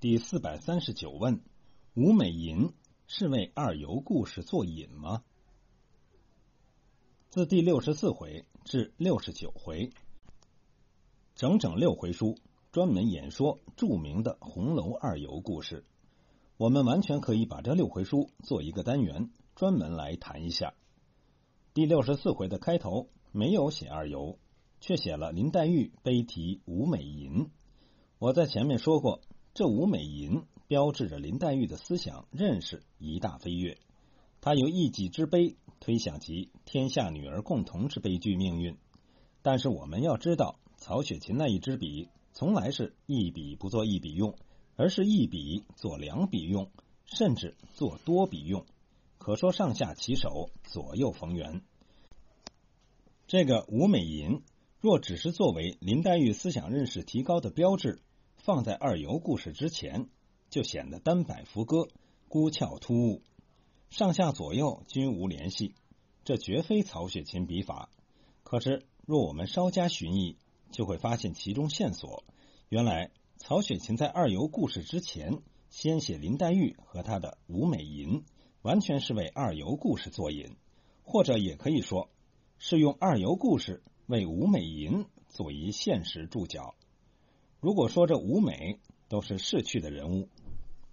第四百三十九问：吴美银是为二游故事作引吗？自第六十四回至六十九回，整整六回书，专门演说著名的红楼二游故事。我们完全可以把这六回书做一个单元，专门来谈一下。第六十四回的开头没有写二游，却写了林黛玉悲题吴美银。我在前面说过，这五美银标志着林黛玉的思想认识一大飞跃，她由一己之悲推想及天下女儿共同之悲剧命运。但是我们要知道，曹雪芹那一支笔从来是一笔不做一笔用。而是一笔做两笔用，甚至做多笔用，可说上下其手，左右逢源。这个五美银，若只是作为林黛玉思想认识提高的标志，放在二游故事之前，就显得单摆浮歌，孤峭突兀，上下左右均无联系，这绝非曹雪芹笔法。可是若我们稍加寻绎，就会发现其中线索，原来。曹雪芹在二游故事之前，先写林黛玉和她的吴美银，完全是为二游故事作引，或者也可以说是用二游故事为吴美银做一现实注脚。如果说这五美都是逝去的人物，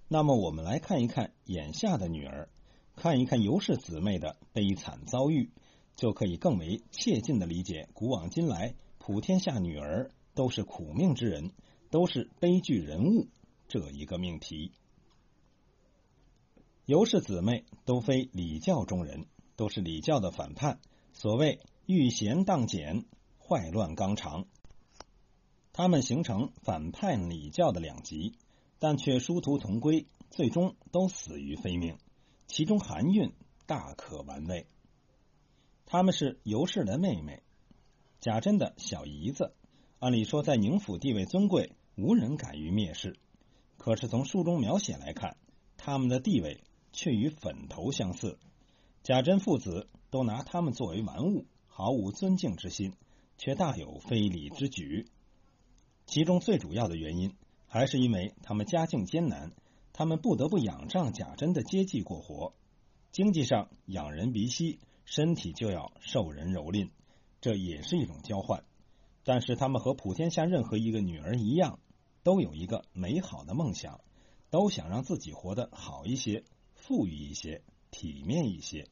那么我们来看一看眼下的女儿，看一看尤氏姊妹的悲惨遭遇，就可以更为切近的理解古往今来普天下女儿都是苦命之人。都是悲剧人物这一个命题。尤氏姊妹都非礼教中人，都是礼教的反叛。所谓欲贤当简，坏乱纲常。他们形成反叛礼教的两极，但却殊途同归，最终都死于非命。其中含蕴大可玩味。他们是尤氏的妹妹，贾珍的小姨子。按理说，在宁府地位尊贵。无人敢于蔑视，可是从书中描写来看，他们的地位却与粉头相似。贾珍父子都拿他们作为玩物，毫无尊敬之心，却大有非礼之举。其中最主要的原因，还是因为他们家境艰难，他们不得不仰仗贾珍的接济过活。经济上仰人鼻息，身体就要受人蹂躏，这也是一种交换。但是他们和普天下任何一个女儿一样。都有一个美好的梦想，都想让自己活得好一些、富裕一些、体面一些。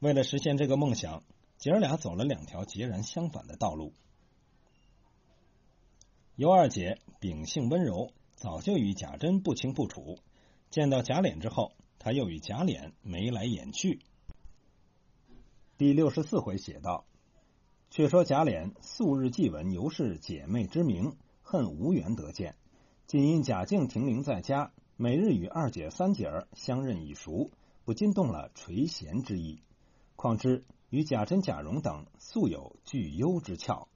为了实现这个梦想，姐儿俩走了两条截然相反的道路。尤二姐秉性温柔，早就与贾珍不清不楚。见到贾琏之后，她又与贾琏眉来眼去。第六十四回写道：“却说贾琏素日既闻尤氏姐妹之名。”恨无缘得见，仅因贾静停灵在家，每日与二姐、三姐儿相认已熟，不禁动了垂涎之意。况之与贾珍、贾蓉等素有聚幽之俏，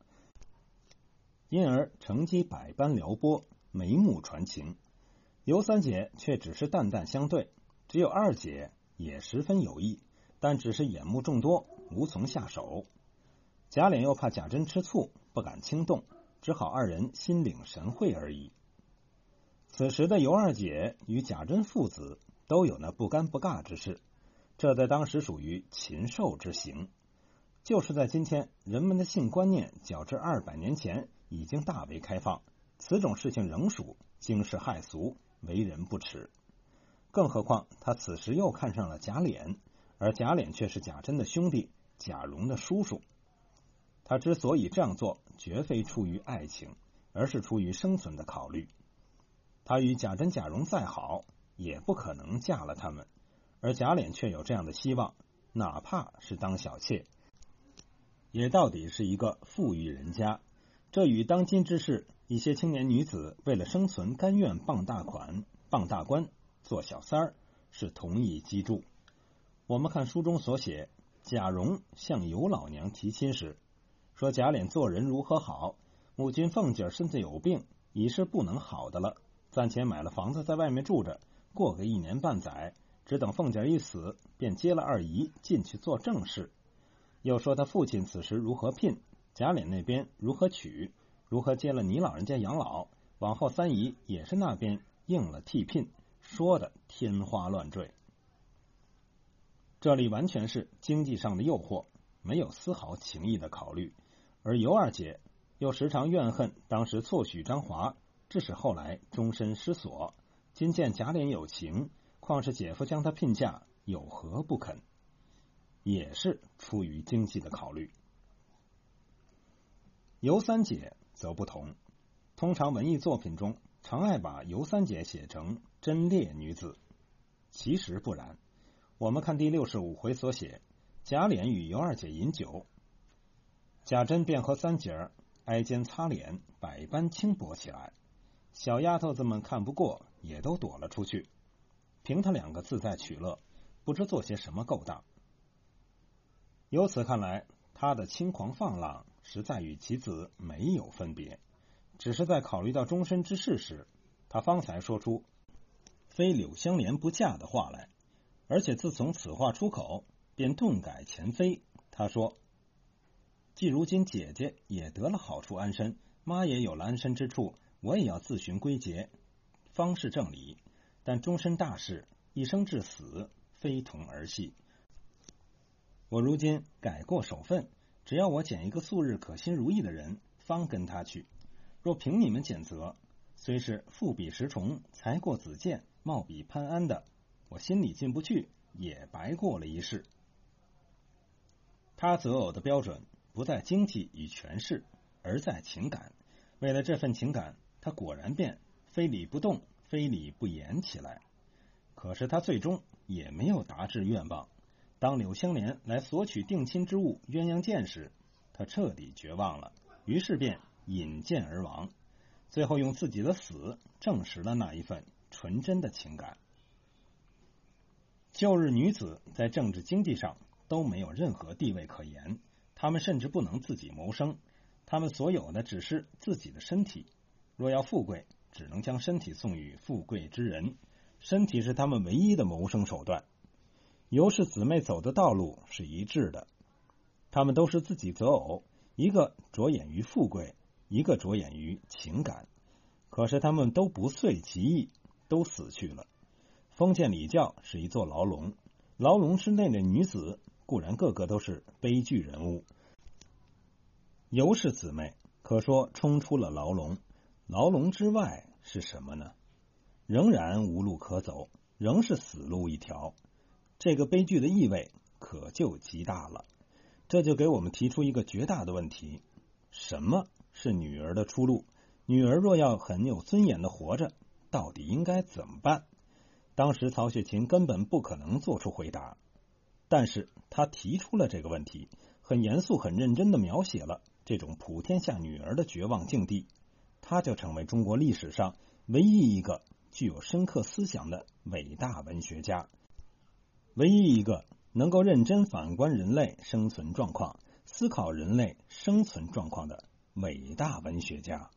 因而乘机百般撩拨，眉目传情。尤三姐却只是淡淡相对，只有二姐也十分有意，但只是眼目众多，无从下手。贾琏又怕贾珍吃醋，不敢轻动。只好二人心领神会而已。此时的尤二姐与贾珍父子都有那不尴不尬之事，这在当时属于禽兽之行。就是在今天，人们的性观念较之二百年前已经大为开放，此种事情仍属惊世骇俗，为人不耻。更何况他此时又看上了贾琏，而贾琏却是贾珍的兄弟，贾蓉的叔叔。他之所以这样做，绝非出于爱情，而是出于生存的考虑。他与贾珍、贾蓉再好，也不可能嫁了他们。而贾琏却有这样的希望，哪怕是当小妾，也到底是一个富裕人家。这与当今之事，一些青年女子为了生存，甘愿傍大款、傍大官、做小三儿，是同一基柱。我们看书中所写，贾蓉向尤老娘提亲时。说贾琏做人如何好？母亲凤姐身子有病，已是不能好的了。暂且买了房子在外面住着，过个一年半载，只等凤姐一死，便接了二姨进去做正事。又说他父亲此时如何聘，贾琏那边如何娶，如何接了你老人家养老。往后三姨也是那边应了替聘，说的天花乱坠。这里完全是经济上的诱惑，没有丝毫情义的考虑。而尤二姐又时常怨恨当时错许张华，致使后来终身失所。今见贾琏有情，况是姐夫将她聘嫁，有何不肯？也是出于经济的考虑。尤三姐则不同，通常文艺作品中常爱把尤三姐写成贞烈女子，其实不然。我们看第六十五回所写，贾琏与尤二姐饮酒，贾珍便和三姐儿挨肩擦脸，百般轻薄起来。小丫头子们看不过，也都躲了出去，凭他两个自在取乐，不知做些什么勾当。由此看来，他的轻狂放浪，实在与其子没有分别，只是在考虑到终身之事时，他方才说出“非柳香莲不嫁”的话来。而且自从此话出口，便顿改前非。他说：“既如今姐姐也得了好处安身，妈也有了安身之处，我也要自寻归结，方是正理。但终身大事，一生至死，非同儿戏。我如今改过守分，只要我拣一个素日可心如意的人，方跟他去。若凭你们拣择，虽是富比石崇，才过子建，貌比潘安的。”我心里进不去，也白过了一世。他择偶的标准不在经济与权势，而在情感。为了这份情感，他果然便非礼不动，非礼不言起来。可是他最终也没有达至愿望。当柳香莲来索取定亲之物鸳鸯剑时，他彻底绝望了，于是便引剑而亡。最后用自己的死证实了那一份纯真的情感。旧日女子在政治经济上都没有任何地位可言，她们甚至不能自己谋生，她们所有的只是自己的身体。若要富贵，只能将身体送与富贵之人，身体是他们唯一的谋生手段。尤氏姊妹走的道路是一致的，他们都是自己择偶，一个着眼于富贵，一个着眼于情感。可是他们都不遂其意，都死去了。封建礼教是一座牢笼，牢笼之内的女子固然个个都是悲剧人物。尤氏姊妹可说冲出了牢笼，牢笼之外是什么呢？仍然无路可走，仍是死路一条。这个悲剧的意味可就极大了。这就给我们提出一个绝大的问题：什么是女儿的出路？女儿若要很有尊严的活着，到底应该怎么办？当时曹雪芹根本不可能做出回答，但是他提出了这个问题，很严肃、很认真的描写了这种普天下女儿的绝望境地，他就成为中国历史上唯一一个具有深刻思想的伟大文学家，唯一一个能够认真反观人类生存状况、思考人类生存状况的伟大文学家。